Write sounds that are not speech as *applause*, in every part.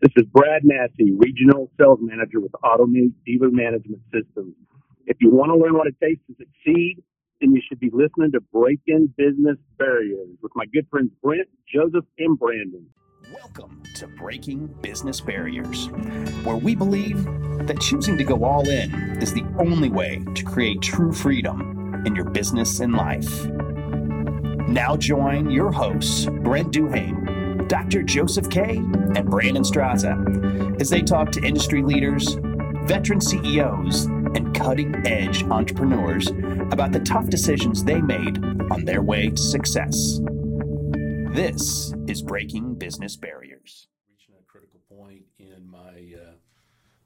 This is Brad Massey, Regional Sales Manager with Automate Dealer Management Systems. If you want to learn what it takes to succeed, then you should be listening to Breaking Business Barriers with my good friends Brent, Joseph, and Brandon. Welcome to Breaking Business Barriers, where we believe that choosing to go all in is the only way to create true freedom in your business and life. Now join your hosts, Brent Duhame, Dr. Joseph Kay, and Brandon Straza, as they talk to industry leaders, veteran CEOs, and cutting edge entrepreneurs about the tough decisions they made on their way to success. This is Breaking Business Barriers. Reaching a critical point in my uh,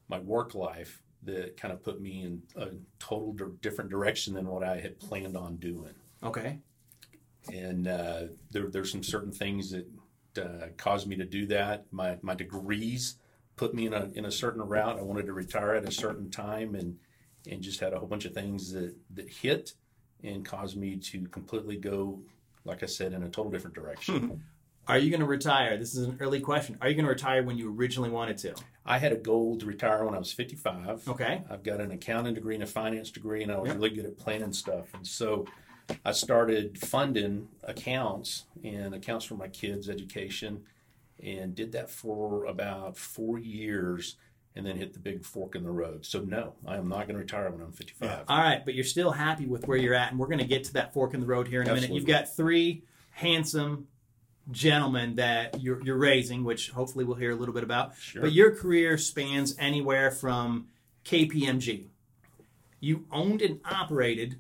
my work life that kind of put me in a total di- different direction than what I had planned on doing. Okay. And uh, there, there's some certain things that uh, caused me to do that. My my degrees put me in a in a certain route. I wanted to retire at a certain time, and and just had a whole bunch of things that that hit and caused me to completely go, like I said, in a total different direction. Are you going to retire? This is an early question. Are you going to retire when you originally wanted to? I had a goal to retire when I was 55. Okay. I've got an accounting degree and a finance degree, and I was Yep. really good at planning stuff. And so I started funding accounts and accounts for my kids' education and did that for about four years and then hit the big fork in the road. So, no, I am not going to retire when I'm 55. All right, but you're still happy with where you're at, and we're going to get to that fork in the road here in a minute. You've got three handsome gentlemen that you're, you're raising, which hopefully we'll hear a little bit about. Sure. But your career spans anywhere from KPMG. You owned and operated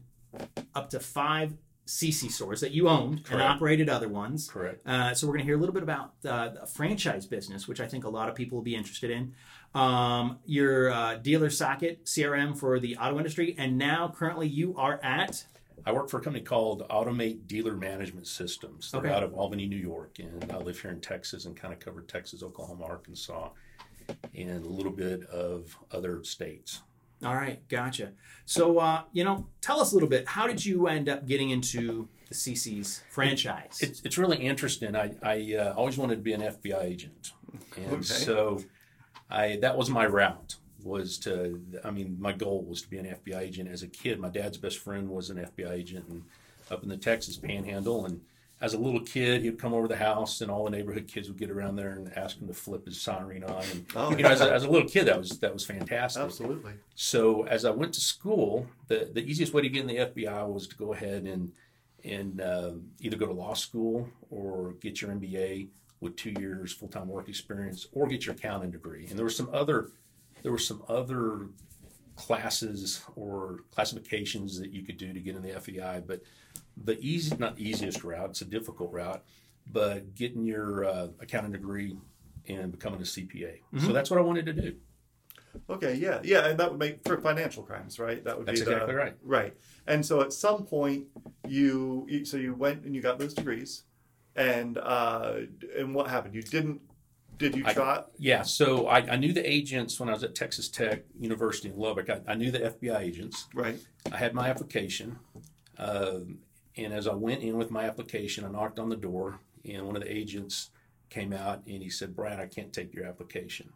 up to five CiCi stores that you owned and operated other ones. Correct. Uh, so we're going to hear a little bit about uh, the franchise business, which I think a lot of people will be interested in. Um, your uh, DealerSocket CRM for the auto industry, and now currently you are at I work for a company called Automate Dealer Management Systems. They're Okay. out of Albany, New York, and I live here in Texas and kind of cover Texas, Oklahoma, Arkansas, and a little bit of other states. All right, gotcha. So uh, you know, tell us a little bit. How did you end up getting into the CiCi's franchise? It's, it's really interesting. I, I uh, always wanted to be an FBI agent, and Okay. so I that was my route. Was to I mean my goal was to be an FBI agent as a kid. My dad's best friend was an FBI agent, and up in the Texas Panhandle. And as a little kid, he'd come over the house, and all the neighborhood kids would get around there and ask him to flip his siren on. And Oh, you know, as a, as a little kid, that was that was fantastic. Absolutely. So as I went to school, the, the easiest way to get in the FBI was to go ahead and and um either go to law school or get your MBA with two years full time work experience, or get your accounting degree. And there were some other there were some other classes or classifications that you could do to get in the FBI, but the easy not the easiest route, it's a difficult route, but getting your uh, accounting degree and becoming a CPA. So that's what I wanted to do. Okay, yeah, yeah, and that would make for financial crimes, right? That would That's be the- exactly right. Right, and so at some point you, so you went and you got those degrees, and uh, and what happened? You didn't? Did you I- try? Yeah, so I, I knew the agents when I was at Texas Tech University in Lubbock. I, I knew the FBI agents. Right. I had my application, um, and as I went in with my application, I knocked on the door, and one of the agents came out and he said, "Brad, I can't take your application,"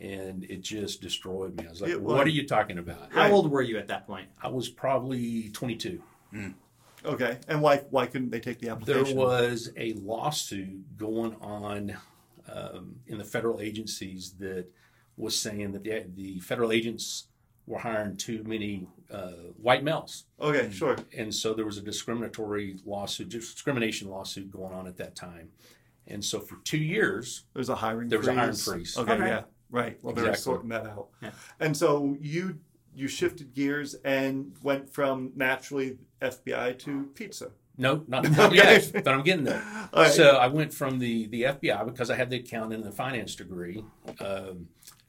and it just destroyed me. I was like, It "What are you talking about?" How Right. old were you at that point? I was probably 22. Okay, and why why couldn't they take the application? There was a lawsuit going on um, in the federal agencies that was saying that the, the federal agents were hiring too many uh, white males. Okay, sure. And so there was a discriminatory lawsuit, discrimination lawsuit going on at that time. And so for two years, There's a hiring. There was a hiring freeze. Okay, Okay. yeah, right. Well, they were Exactly. sorting that out, Yeah. and so you you shifted gears and went from naturally FBI to pizza. no, not, *laughs* not yet, but I'm getting there. All right. So I went from the, the FBI because I had the accounting and the finance degree. Um,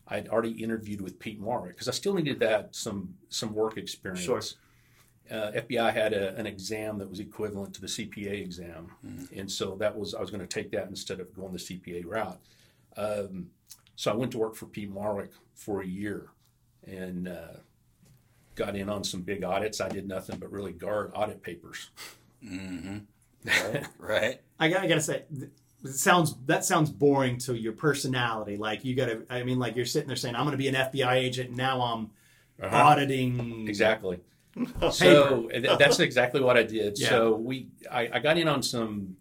I'd already interviewed with Peat Marwick because I still needed that some some work experience. Sure. Uh, FBI had a, an exam that was equivalent to the CPA exam, and so that was I was going to take that instead of going the CPA route. Um, so I went to work for Peat Marwick for a year, and uh, got in on some big audits. I did nothing but really guard audit papers. Mm-hmm. Right. *laughs* right. I got, I got to say, th- it sounds that sounds boring to your personality. Like you got to. I mean, like you're sitting there saying, "I'm going to be an FBI agent." And now I'm Uh-huh. auditing. Exactly. *laughs* So that's exactly what I did. Yeah. So we, I, I got in on some,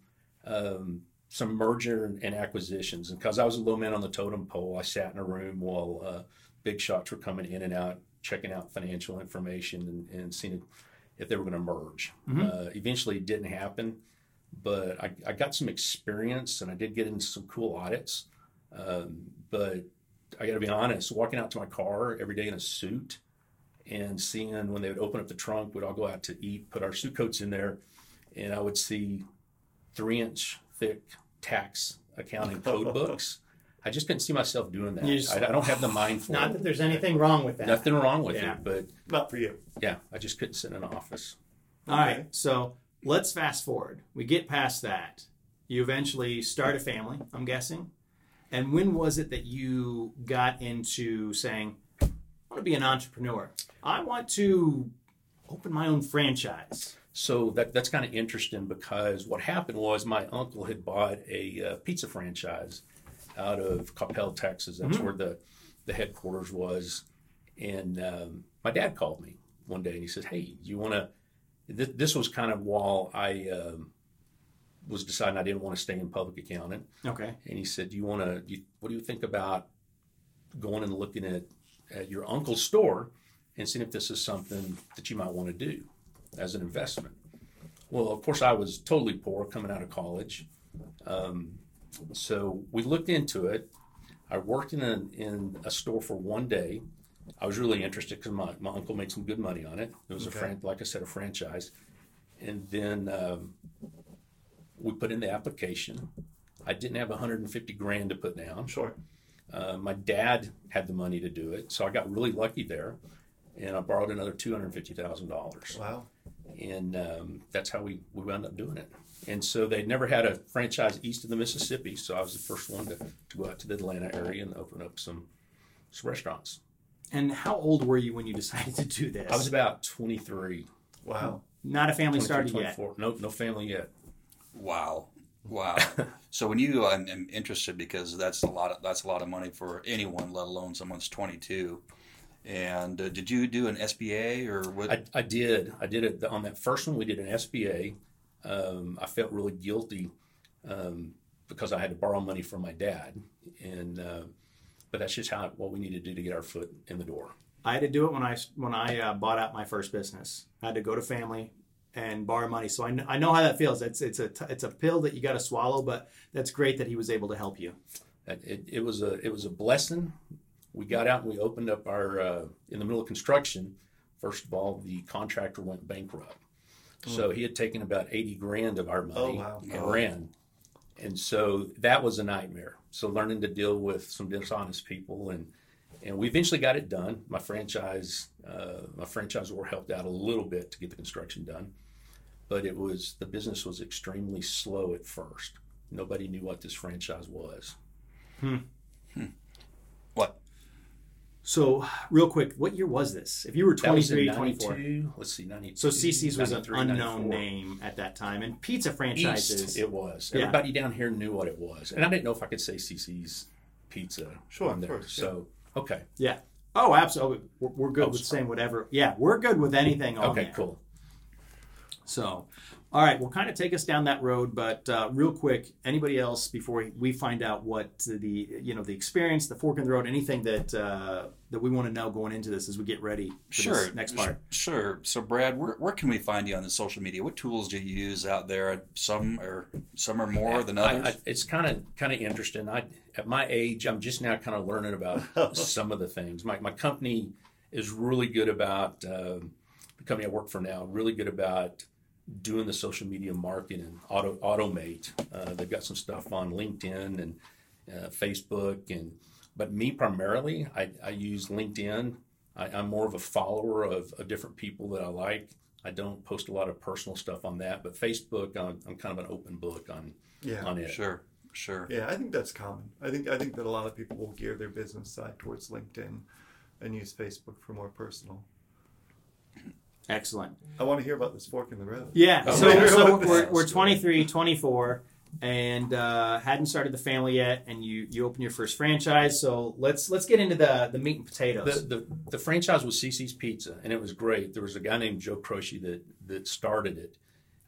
um, some merger and acquisitions, and because I was a low man on the totem pole, I sat in a room while uh, big shots were coming in and out, checking out financial information and, and seeing if they were going to merge. Mhm. Uh, eventually, it didn't happen, but I, I got some experience and I did get into some cool audits. Um, but I got to be honest, walking out to my car every day in a suit and seeing when they would open up the trunk, we'd all go out to eat, put our suit coats in there, and I would see three inch thick tax accounting code *laughs* books. I just couldn't see myself doing that. Just- I, I don't have the mind for Not it. that there's anything wrong with that. Nothing wrong with Yeah. it, but Not for you. yeah, I just couldn't sit in an office. All right, so let's fast forward. We get past that. You eventually start a family, I'm guessing. And when was it that you got into saying, I want to be an entrepreneur? I want to open my own franchise. So that that's kind of interesting because what happened was my uncle had bought a uh, pizza franchise out of Coppell, Texas. That's Mhm. where the the headquarters was. And um, my dad called me one day and he said, "Hey, you want to?" Th- this was kind of while I um, was deciding I didn't want to stay in public accounting. Okay. And he said, "Do you want to? What do you think about going and looking at, at your uncle's store and seeing if this is something that you might want to do as an investment?" Well, of course, I was totally poor coming out of college, um, so we looked into it. I worked in a, in a store for one day. I was really interested because my, my uncle made some good money on it. It was Okay. a fran- like I said, a franchise, and then um, we put in the application. I didn't have 150 grand to put down. Sure. Uh, my dad had the money to do it, so I got really lucky there, and I borrowed another two hundred fifty thousand dollars, Wow. and um, that's how we we wound up doing it. And so they never had a franchise east of the Mississippi, so I was the first one to, to go out to the Atlanta area and open up some some restaurants. And how old were you when you *laughs* decided to do this? I was about 23, Wow. not a family started yet. 24. No, no family yet. Wow, wow. *laughs* so when you, I'm, I'm interested because that's a lot. Of, that's a lot of money for anyone, let alone someone's 22. And uh, did you do an SBA or what? I, I did. I did it on that first one. We did an SBA. Um, I felt really guilty um, because I had to borrow money from my dad, and uh, but that's just how what we need to do to get our foot in the door. I had to do it when I when I uh, bought out my first business. I had to go to family and borrow money, so I, kn- I know how that feels. It's it's a t- it's a pill that you got to swallow, but that's great that he was able to help you. It, it, it was a it was a blessing. We got out and we opened up our uh, in the middle of construction. First of all, the contractor went bankrupt, so he had taken about eighty grand of our money Oh, wow. and Oh. ran, and so that was a nightmare. So learning to deal with some dishonest people and and we eventually got it done. My franchise uh, my franchisor helped out a little bit to get the construction done, but it was the business was extremely slow at first. Nobody knew what this franchise was. Hmm. What? So real quick, what year was this? If you were That 23, 24. Let's see, 92. So CiCi's was an unknown 94. name at that time, and pizza East, franchises. it was. Yeah. Everybody down here knew what it was, and I didn't know if I could say CiCi's Pizza. Sure, on of there. course, So okay, yeah. Oh, absolutely. We're, we're good Oh, with sorry. saying whatever. Yeah, we're good with anything on okay, there. cool. So, all right, we'll kind of take us down that road, but uh, real quick, anybody else before we find out what the you know the experience, the fork in the road, anything that uh, that we want to know going into this as we get ready for Sure. this next part. Sure. So, Brad, where, where can we find you on the social media? What tools do you use out there? Some are some are more than others. I- it's kind of kind of interesting. I at my age, I'm just now kind of learning about *laughs* some of the things. My my company is really good about um the company I work for now. Really good about doing the social media marketing. Auto automate. Uh, they've got some stuff on LinkedIn and uh, Facebook and. But me primarily, I, I use LinkedIn. I, I'm more of a follower of, of different people that I like. I don't post a lot of personal stuff on that, but Facebook, I'm, I'm kind of an open book on Yeah. on it. sure. Sure. Yeah, I think that's common. I think I think that a lot of people will gear their business side towards LinkedIn and use Facebook for more personal. Excellent. I want to hear about this fork in the road. Yeah. Oh, So, yeah. so we're, we're 23, 24. and uh, hadn't started the family yet, and you you open your first franchise. So let's let's get into the the meat and potatoes. The, the the franchise was CiCi's Pizza, and it was great. There was a guy named Joe Croce that that started it.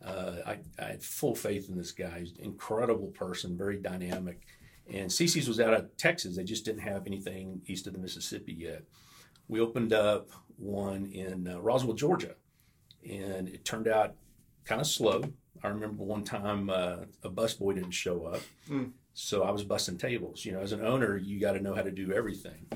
Uh, I, I had full faith in this guy. He's an incredible person, very dynamic. And CiCi's was out of Texas. They just didn't have anything east of the Mississippi yet. We opened up one in uh, Roswell, Georgia, and it turned out kind of slow. I remember one time uh, a busboy didn't show up, Mm. so I was busting tables. You know, as an owner, you got to know how to do everything.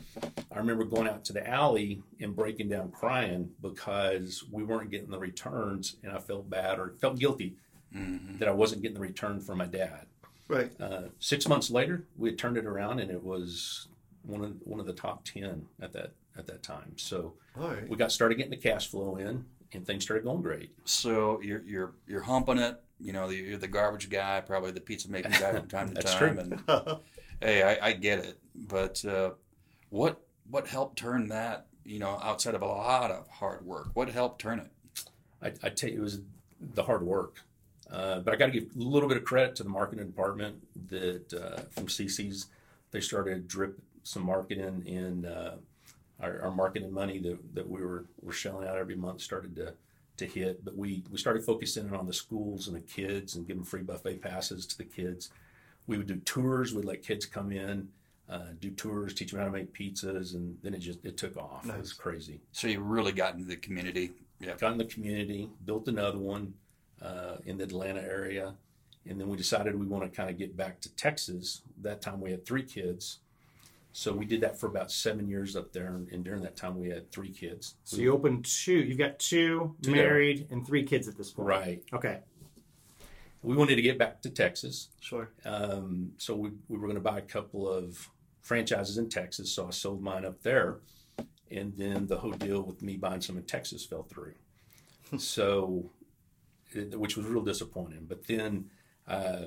I remember going out to the alley and breaking down crying because we weren't getting the returns, and I felt bad or felt guilty Mhm. that I wasn't getting the return from my dad. Right. Uh, six months later, we had turned it around, and it was one of one of the top ten at that at that time. So All right. we got started getting the cash flow in, and things started going great. So you're you're you're humping it. You know, you're the garbage guy, probably the pizza making guy from time to *laughs* That's time. true. And hey, I, I get it, but uh, what what helped turn that? You know, outside of a lot of hard work, what helped turn it? I, I tell you, it was the hard work. Uh, but I got to give a little bit of credit to the marketing department that uh, from CiCi's, they started to drip some marketing in uh, our, our marketing money that, that we were, were shelling out every month started to, to hit. But we, we started focusing on the schools and the kids and giving free buffet passes to the kids. We would do tours. We'd let kids come in, uh, do tours, teach them how to make pizzas, and then it just it took off. It was crazy So you really got into the community. Yeah. got in the community, built another one uh, in the Atlanta area, and then we decided we want to kind of get back to Texas. That time we had three kids, so we did that for about seven years up there, and, and during that time we had three kids. so you opened two. You've got two, Two married, and three kids at this point. right. Okay. We wanted to get back to Texas, Sure. um, so we, we were going to buy a couple of franchises in Texas. So I sold mine up there, and then the whole deal with me buying some in Texas fell through. *laughs* so, it, which was real disappointing. But then, uh,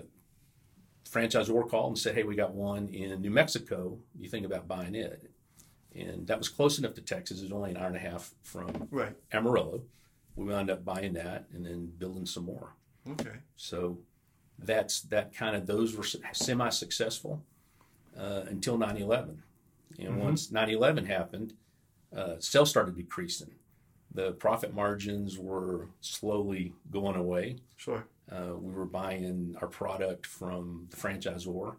franchisor called and said, "Hey, we got one in New Mexico. You think about buying it?" And that was close enough to Texas. It was only an hour and a half from Right. Amarillo. We wound up buying that and then building some more. Okay. So that's that kind of those were semi successful uh, until 9 11. And Mhm. once 9 11 happened, uh, sales started decreasing. The profit margins were slowly going away. Sure. Uh, we were buying our product from the franchisor.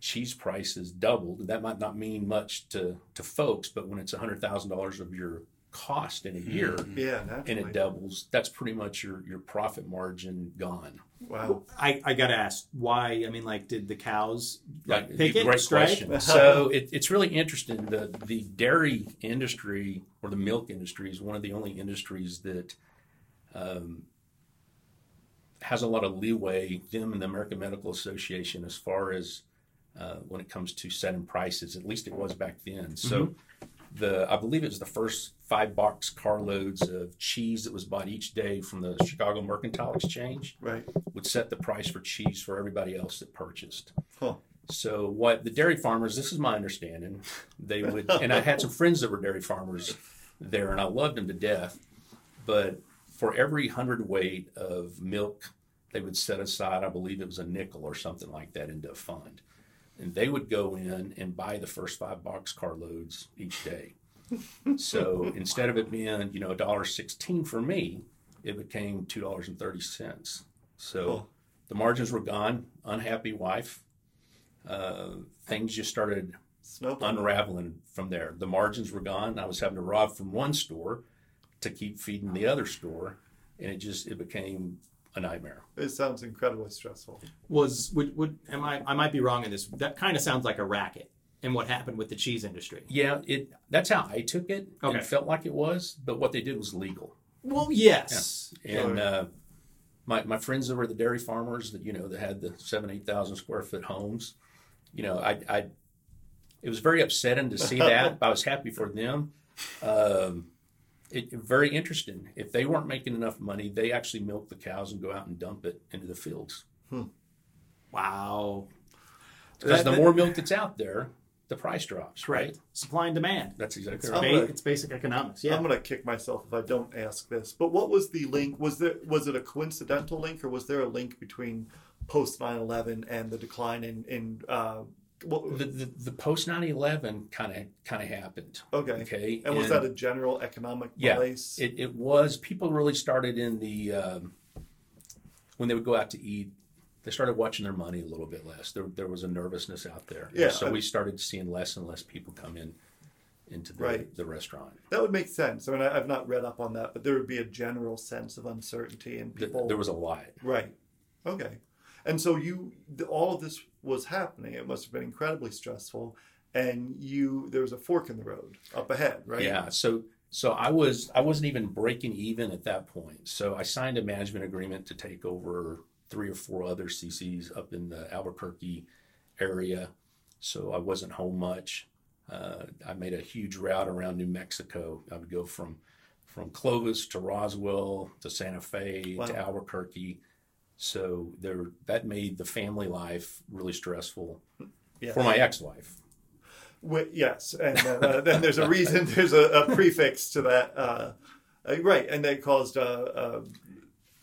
Cheese prices doubled. That might not mean much to, to folks, but when it's $100,000 of your cost in a year Mhm. Yeah. and it doubles, that's pretty much your, your profit margin gone. Wow. I, I got to ask why. I mean, like, did the cows like, Right, pick it? great strike? question. *laughs* so it, it's really interesting. The the dairy industry or the milk industry is one of the only industries that um, has a lot of leeway. Them and the American Medical Association, as far as uh, when it comes to setting prices, at least it was back then. So the I believe it was the first five box carloads of cheese that was bought each day from the Chicago Mercantile Exchange Right. would set the price for cheese for everybody else that purchased. Huh. So what the dairy farmers, this is my understanding, they would, and I had some friends that were dairy farmers there, and I loved them to death. But for every hundred weight of milk, they would set aside, I believe it was a nickel or something like that, into a fund, and they would go in and buy the first five box carloads each day. *laughs* So instead of it being, you know, a dollar sixteen for me, it became two dollars and thirty cents. So Cool. the margins were gone. Unhappy wife. Uh, things just started Snowball. unraveling from there. The margins were gone. I was having to rob from one store to keep feeding the other store, and it just it became a nightmare. It sounds incredibly stressful. Was would would am I? I might be wrong in this. That kind of sounds like a racket. And what happened with the cheese industry? Yeah, it that's how I took it. Okay. And it felt like it was, but what they did was legal. Well, yes. And Sure. uh, my my friends that were the dairy farmers that you know that had the seven eight thousand square foot homes, you know, I I it was very upsetting to see *laughs* that. I was happy for them. Um, it very interesting. If they weren't making enough money, they actually milk the cows and go out and dump it into the fields. Wow. Because That- the more milk that's out there, the price drops. Right. Right. Supply and demand. That's exactly It's, right. Ba- gonna- it's basic economics. Yeah. I'm gonna kick myself if I don't ask this. But what was the link? Was there was it a coincidental link, or was there a link between post 9/11 and the decline in in uh, well, The the, the post 9/11 kind of kind of happened. okay. Okay, And was that a general economic Yeah, malaise? It, it was. People really started in the um, when they would go out to eat. They started watching their money a little bit less. There, there was a nervousness out there. Yeah, So I- we started seeing less and less people come in into the, Right. the restaurant. that would make sense. I mean, I, I've not read up on that, but there would be a general sense of uncertainty and people. There was a lot. Right. Okay. And so you, all of this was happening. It must have been incredibly stressful, and you, there was a fork in the road up ahead, right? Yeah. So so I was I wasn't even breaking even at that point. So I signed a management agreement to take over three or four other CiCis up in the Albuquerque area. So I wasn't home much. Uh, I made a huge route around New Mexico. I would go from from Clovis to Roswell to Santa Fe Wow. to Albuquerque. So there that made the family life really stressful Yeah. for my ex-wife. Wi- yes, and uh, uh, then there's a reason. *laughs* There's a, a prefix to that, uh, uh, right? And that caused. Uh, uh,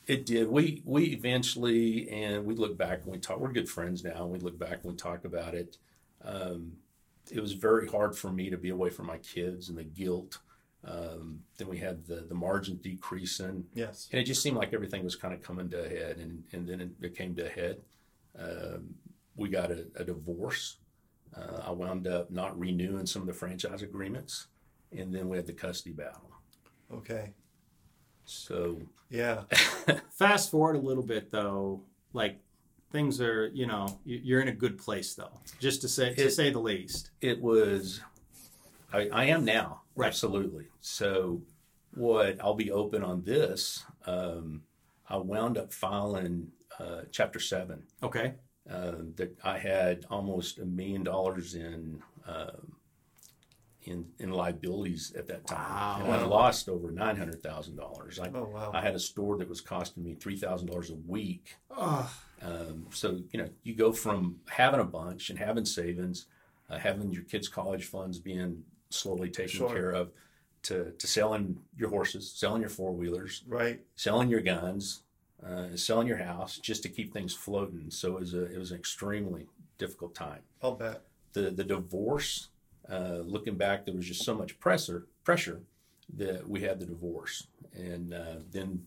It did. We we eventually, and we look back and we talk. We're good friends now. And we look back and we talk about it. Um, it was very hard for me to be away from my kids and the guilt. Um, then we had the the margin decreasing, yes. and it just seemed like everything was kind of coming to a head. And and then it, it came to a head. Um, we got a, a divorce. Uh, I wound up not renewing some of the franchise agreements, and then we had the custody battle. Okay. So Yeah. *laughs* Fast forward a little bit though, like things are, you know, you- you're in a good place though, just to say to It- say the least. it was I, I am now Right. absolutely so what i'll be open on this um, i wound up filing uh, chapter 7 Okay. uh, that i had almost a million dollars in um in in liabilities at that time Wow. and i lost over $900000 I, Oh wow. I had a store that was costing me $3000 a week Oh, um, so you know, you go from having a bunch and having savings, uh, having your kids' college funds being slowly taken Sure. care of, to to selling your horses, selling your four wheelers, right. selling your guns, uh, selling your house just to keep things floating. So it was a it was an extremely difficult time. I'll bet. The the divorce, uh, looking back, there was just so much pressure pressure that we had the divorce, and uh, then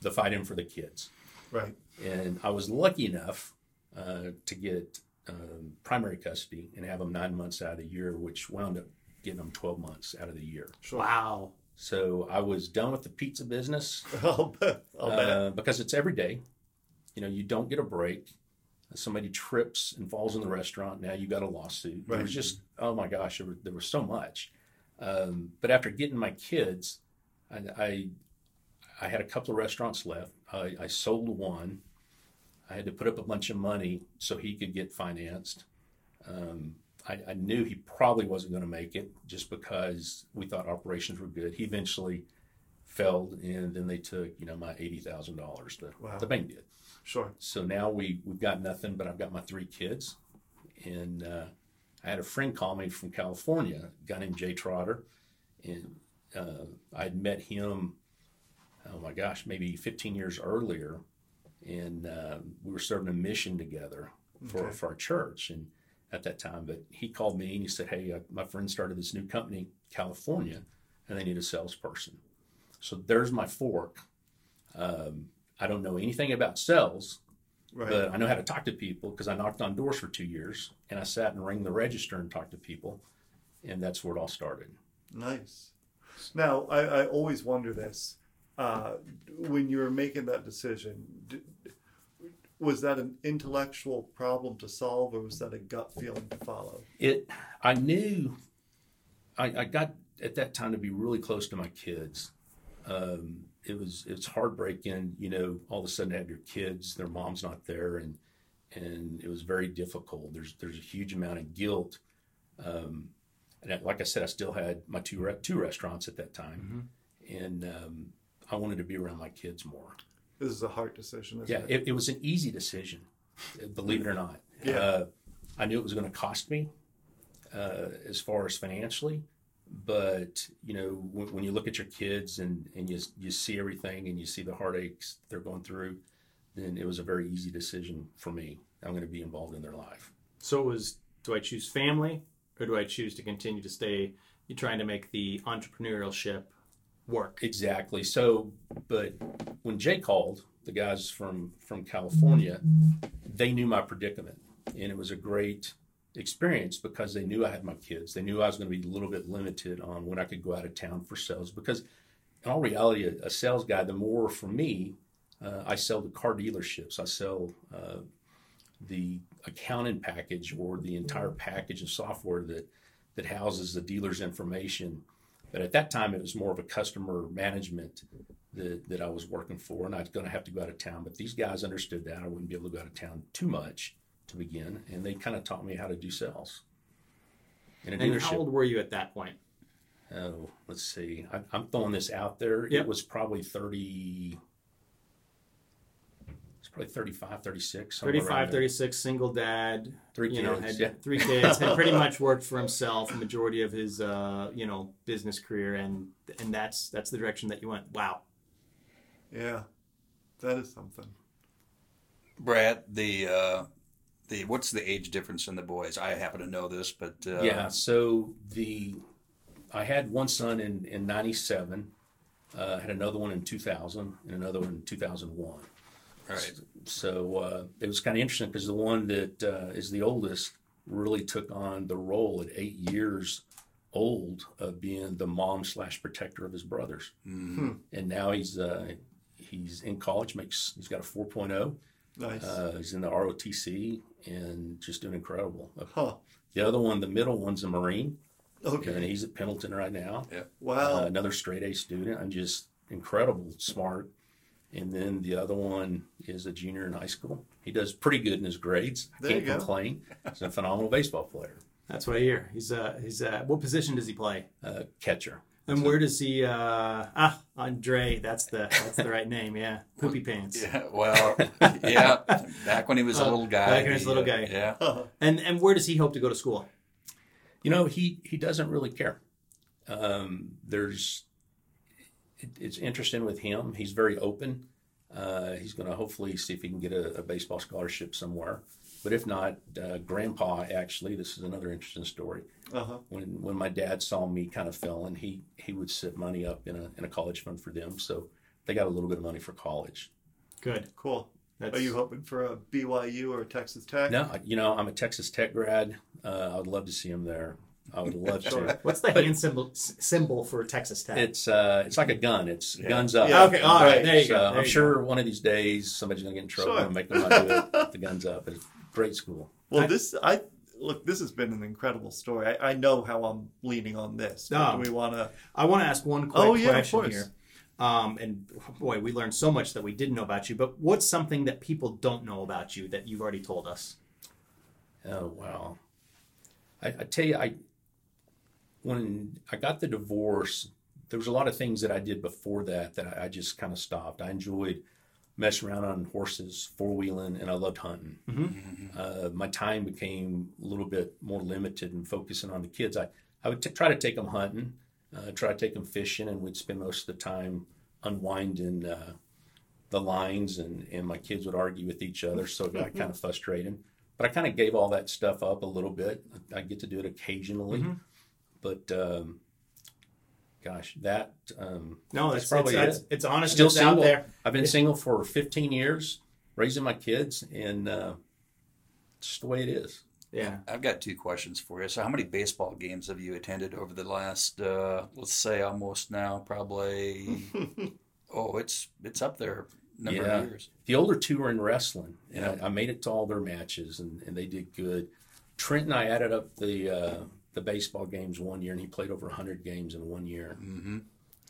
the fighting for the kids Right. and I was lucky enough uh, to get um, primary custody and have them nine months out of the year, which wound up getting them 12 months out of the year. Sure. wow. So I was done with the pizza business *laughs* I'll bet. I'll bet. uh, because it's every day. You know, you don't get a break. Somebody trips and falls in the restaurant. Now you got a lawsuit. There Right. was just, oh my gosh, there, were, there was so much. Um, but after getting my kids, I, I, I had a couple of restaurants left. I, I sold one. I had to put up a bunch of money so he could get financed. Um, I, I knew he probably wasn't going to make it just because we thought operations were good. He eventually failed, and then they took you know my eighty thousand dollars. The Wow. the bank did. Sure. So now we we've got nothing, but I've got my three kids, and uh, I had a friend call me from California, a guy named Jay Trotter, and uh, I'd met him. Oh my gosh, maybe 15 years earlier, and uh, we were serving a mission together for Okay. for our church, and at that time. But he called me and he said, "Hey, uh, my friend started this new company, California, and they need a salesperson." So there's my fork. Um, I don't know anything about sales, Right. but I know how to talk to people because I knocked on doors for two years and I sat and rang the register and talked to people, and that's where it all started. Nice. Now, I, I always wonder this. Uh, when you were making that decision, was that an intellectual problem to solve or was that a gut feeling to follow? It, I knew, I, I got at that time to be really close to my kids. Um, it was it's heartbreaking, you know, all of a sudden to have your kids, their mom's not there, and and it was very difficult. There's there's a huge amount of guilt. Um, and I- like I said, I still had my two re- two restaurants at that time, and um, I wanted to be around my kids more. This is a hard decision, isn't Yeah, it? it, it was an easy decision, believe it or not. Yeah. Uh, I knew it was going to cost me uh, as far as financially, but you know when, when you look at your kids and, and you you see everything and you see the heartaches they're going through, then it was a very easy decision for me. I'm going to be involved in their life. So it was do I choose family or do I choose to continue to stay You're trying to make the entrepreneurship work? Exactly. So, but when Jay called, the guys from from California, they knew my predicament, and it was a great experience because they knew I had my kids. They knew I was going to be a little bit limited on when I could go out of town for sales because, in all reality, a, a sales guy, the more for me, uh, I sell to car dealerships. I sell uh, the accounting package or the entire package of software that that houses the dealer's information. But at that time, it was more of a customer management that, that I was working for, and I was going to have to go out of town. But these guys understood that I wouldn't be able to go out of town too much to begin, and they kind of taught me how to do sales. In And dealership, how old were you at that point? oh, let's see, I, I'm throwing this out there. Yep. It was probably 30, it's probably 35, 36. somewhere around 35, there. 36, single dad, Three you know, kids, had yeah. three *laughs* kids, had pretty much worked for himself the majority of his uh, you know, business career and and that's that's the direction that you went. Wow. Yeah, that is something. Brad, the uh, the what's the age difference in the boys? I happen to know this, but uh, yeah. So the I had one son in in '97, uh, had another one in 2000, and another one in 2001. Right. So uh, it was kind of interesting because the one that uh, is the oldest really took on the role at eight years old of being the mom slash protector of his brothers, Mhm. and now he's uh, he's in college, makes he's got a 4.0. Nice. Uh, he's in the ROTC and just doing incredible. huh. The other one, the middle one's a Marine. Okay. And he's at Pendleton right now. Yeah. Wow. Uh, another straight A student. I'm just incredible smart. And then the other one is a junior in high school. He does pretty good in his grades. I There can't you go. complain. He's a phenomenal baseball player. That's what I hear. He's uh he's uh what position does he play? Uh, catcher. And where does he uh ah Andre, that's the that's the right name, yeah. Poopy pants. Yeah. Well, yeah. Back when he was a Uh, little guy. back when he was a little uh, guy. Yeah. *laughs* And and where does he hope to go to school? You know, he, he doesn't really care. Um, there's, it, it's interesting with him. He's very open. Uh, he's going to hopefully see if he can get a, a baseball scholarship somewhere. But if not, uh, Grandpa actually, this is another interesting story. Uh-huh. when when my dad saw me kind of failing, he he would set money up in a in a college fund for them, so they got a little bit of money for college. Good. Cool. That's Are you hoping for a BYU or a Texas Tech? No, you know I'm a Texas Tech grad. Uh, I would love to see him there. I would love Sure. to. What's the hand symbol s- symbol for Texas Tech? It's uh it's like a gun. It's Yeah. guns up. Yeah. okay, all right, there you So go. there I'm you sure one of these days somebody's gonna get in trouble Sure. and make them not do it. The guns up. It's a great school. Well, I- this I look. This has been an incredible story. I, I know how I'm leaning on this. but Ah. Do we want to? I want to ask one quick Oh, yeah, question course. here. Um, and boy, we learned so much that we didn't know about you. But what's something that people don't know about you that you've already told us? Oh wow! I, I tell you, I when I got the divorce, there was a lot of things that I did before that that I, I just kind of stopped. I enjoyed messing around on horses, four wheeling, and I loved hunting. Uh, my time became a little bit more limited and focusing on the kids. I I would t- try to take them hunting, uh, try to take them fishing, and we'd spend most of the time unwinding uh, the lines, and, and my kids would argue with each other, so it got kind of frustrating. But I kind of gave all that stuff up a little bit. I get to do it occasionally, Mhm. But um, gosh, that um, No, That's it's probably it's, it. it's, it's honest. Still it's out single. there. I've been single for 15 years, raising my kids, and uh, it's just the way it is. Yeah. I've got two questions for you. So, how many baseball games have you attended over the last, uh, let's say, almost now, probably? *laughs* oh, it's it's up there, number Yeah. of years. The older two were in wrestling, and Yeah. I, I made it to all their matches, and, and they did good. Trent and I added up the uh, the baseball games one year, and he played over 100 games in one year. Mm-hmm.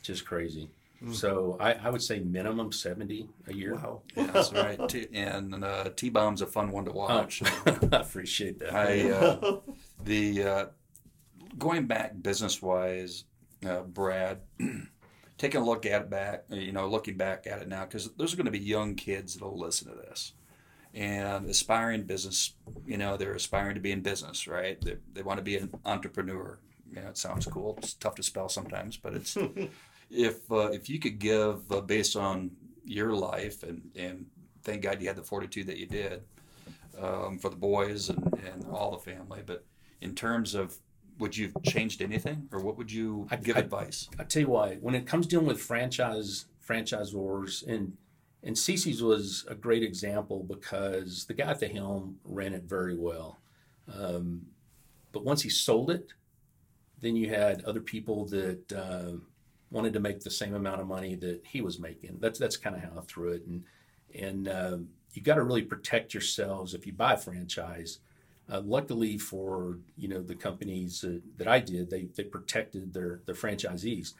Just crazy. So I, I would say minimum 70 a year. Wow. *laughs* Yeah, that's right. T- and uh, T Bomb's a fun one to Oh, watch. *laughs* I appreciate that. I uh, *laughs* the uh, going back business wise, uh, Brad, *clears throat* taking a look at it back, you know, looking back at it now, because there's going to be young kids that'll listen to this and aspiring business. You know, they're aspiring to be in business, right? They, they want to be an entrepreneur. You know, it sounds cool. It's tough to spell sometimes, but it's *laughs* if uh, if you could give uh, based on your life and and thank God you had the fortitude that you did um, for the boys and, and all the family. But in terms of would you have changed anything, or what would you I- give I- advice? I tell you why, when it comes dealing with franchise franchisors, and and CiCi's was a great example because the guy at the helm ran it very well. Um, but once he sold it, then you had other people that um wanted to make the same amount of money that he was making. That's that's kind of how I threw it, and and um, you got to really protect yourselves if you buy a franchise. Uh, luckily for you know the companies that, that I did, they they protected their their franchisees.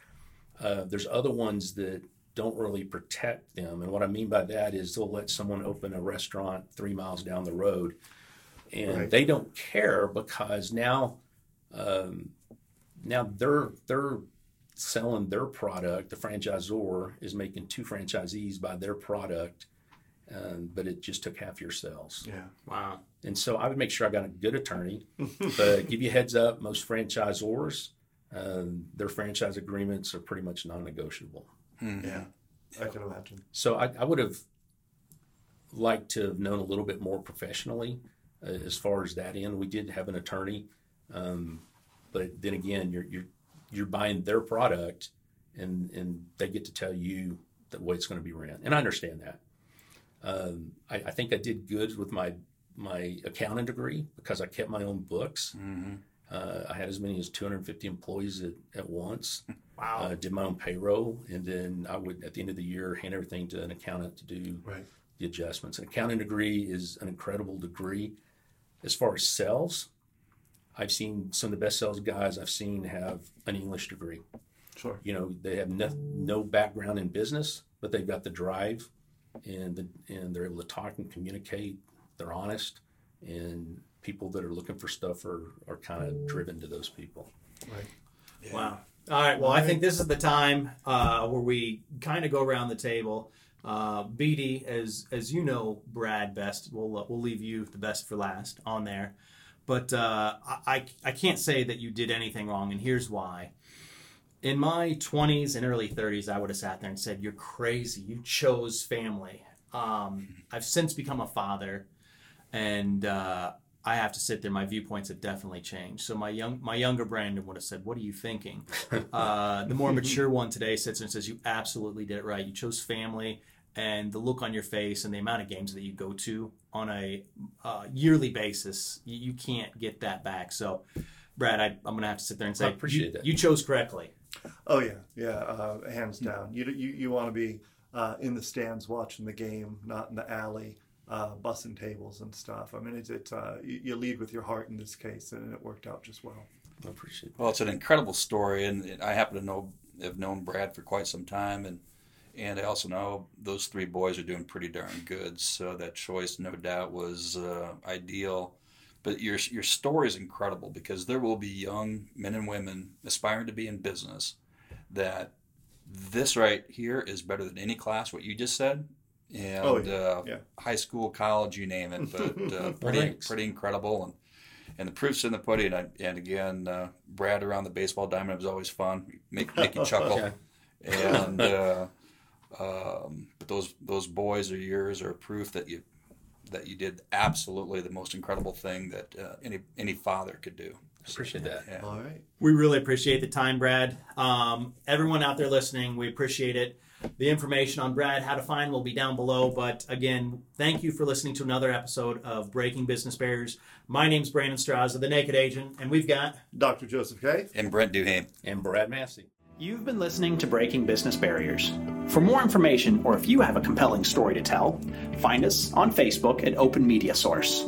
Uh, there's other ones that don't really protect them, and what I mean by that is they'll let someone open a restaurant three miles down the road, and Right. they don't care because now, um, now they're they're selling their product. The franchisor is making two franchisees buy their product, um, but it just took half your sales. Yeah. Wow. And so I would make sure I got a good attorney. but *laughs* give you a heads up, most franchisors, um, their franchise agreements are pretty much non-negotiable. Hmm. Yeah. I can imagine. So I, I would have liked to have known a little bit more professionally uh, as far as that end. We did have an attorney, um, but then again, you're you're you're buying their product, and and they get to tell you the way it's going to be ran, and I understand that. Um, I, I think I did good with my my accounting degree because I kept my own books. hmm Uh, I had as many as 250 employees at, at once. *laughs* Wow. Uh, did my own payroll, and then I would at the end of the year hand everything to an accountant to do Right. the adjustments. An accounting degree is an incredible degree. As far as sales, I've seen some of the best sales guys I've seen have an English degree. Sure. You know, they have no, no background in business, but they've got the drive, and the, and they're able to talk and communicate. They're honest, and people that are looking for stuff are are kind of driven to those people. Right. Wow. All right. Well, I think this is the time uh, where we kind of go around the table. Uh, BD, as as you know, Brad best. We'll uh, we'll leave you the best for last on there. But uh, I I I can't say that you did anything wrong, and here's why. In my 20s and early 30s, I would have sat there and said, "You're crazy. You chose family." Um, I've since become a father, and uh, I have to sit there. My viewpoints have definitely changed. So my young, my younger Brandon would have said, "What are you thinking?" *laughs* Uh, the more mature one today sits there and says, "You absolutely did it right. You chose family, and the look on your face, and the amount of games that you go to on a uh, yearly basis, you, you can't get that back." So, Brad, I, I'm going to have to sit there and say, I appreciate you, that. You chose correctly. Oh yeah, yeah, uh, hands down. You you you want to be uh, in the stands watching the game, not in the alley, uh, bussing tables and stuff. I mean, it's it's uh, you, you lead with your heart in this case, and it worked out just well. I appreciate it. Well, it's an incredible story, and I happen to know have known Brad for quite some time, and and I also know those three boys are doing pretty darn good. So that choice, no doubt, was uh, ideal. But your your story is incredible because there will be young men and women aspiring to be in business that this right here is better than any class. What you just said, and Oh, yeah. uh, Yeah. high school, college, you name it. But *laughs* uh, pretty thanks. pretty incredible, and and the proof's in the pudding. And, and again, uh, Brad around the baseball diamond was always fun. Make make you chuckle. *laughs* And *laughs* uh, um, but those those boys are yours are proof that you that you did absolutely the most incredible thing that uh, any any father could do. Appreciate that. Yeah. All right. We really appreciate the time, Brad. Um, everyone out there listening, we appreciate it. The information on Brad, how to find, will be down below. But again, thank you for listening to another episode of Breaking Business Barriers. My name's Brandon Straza, the Naked Agent, and we've got Dr. Joseph K. And Brent Duham And Brad Massey. You've been listening to Breaking Business Barriers. For more information, or if you have a compelling story to tell, find us on Facebook at Open Media Source.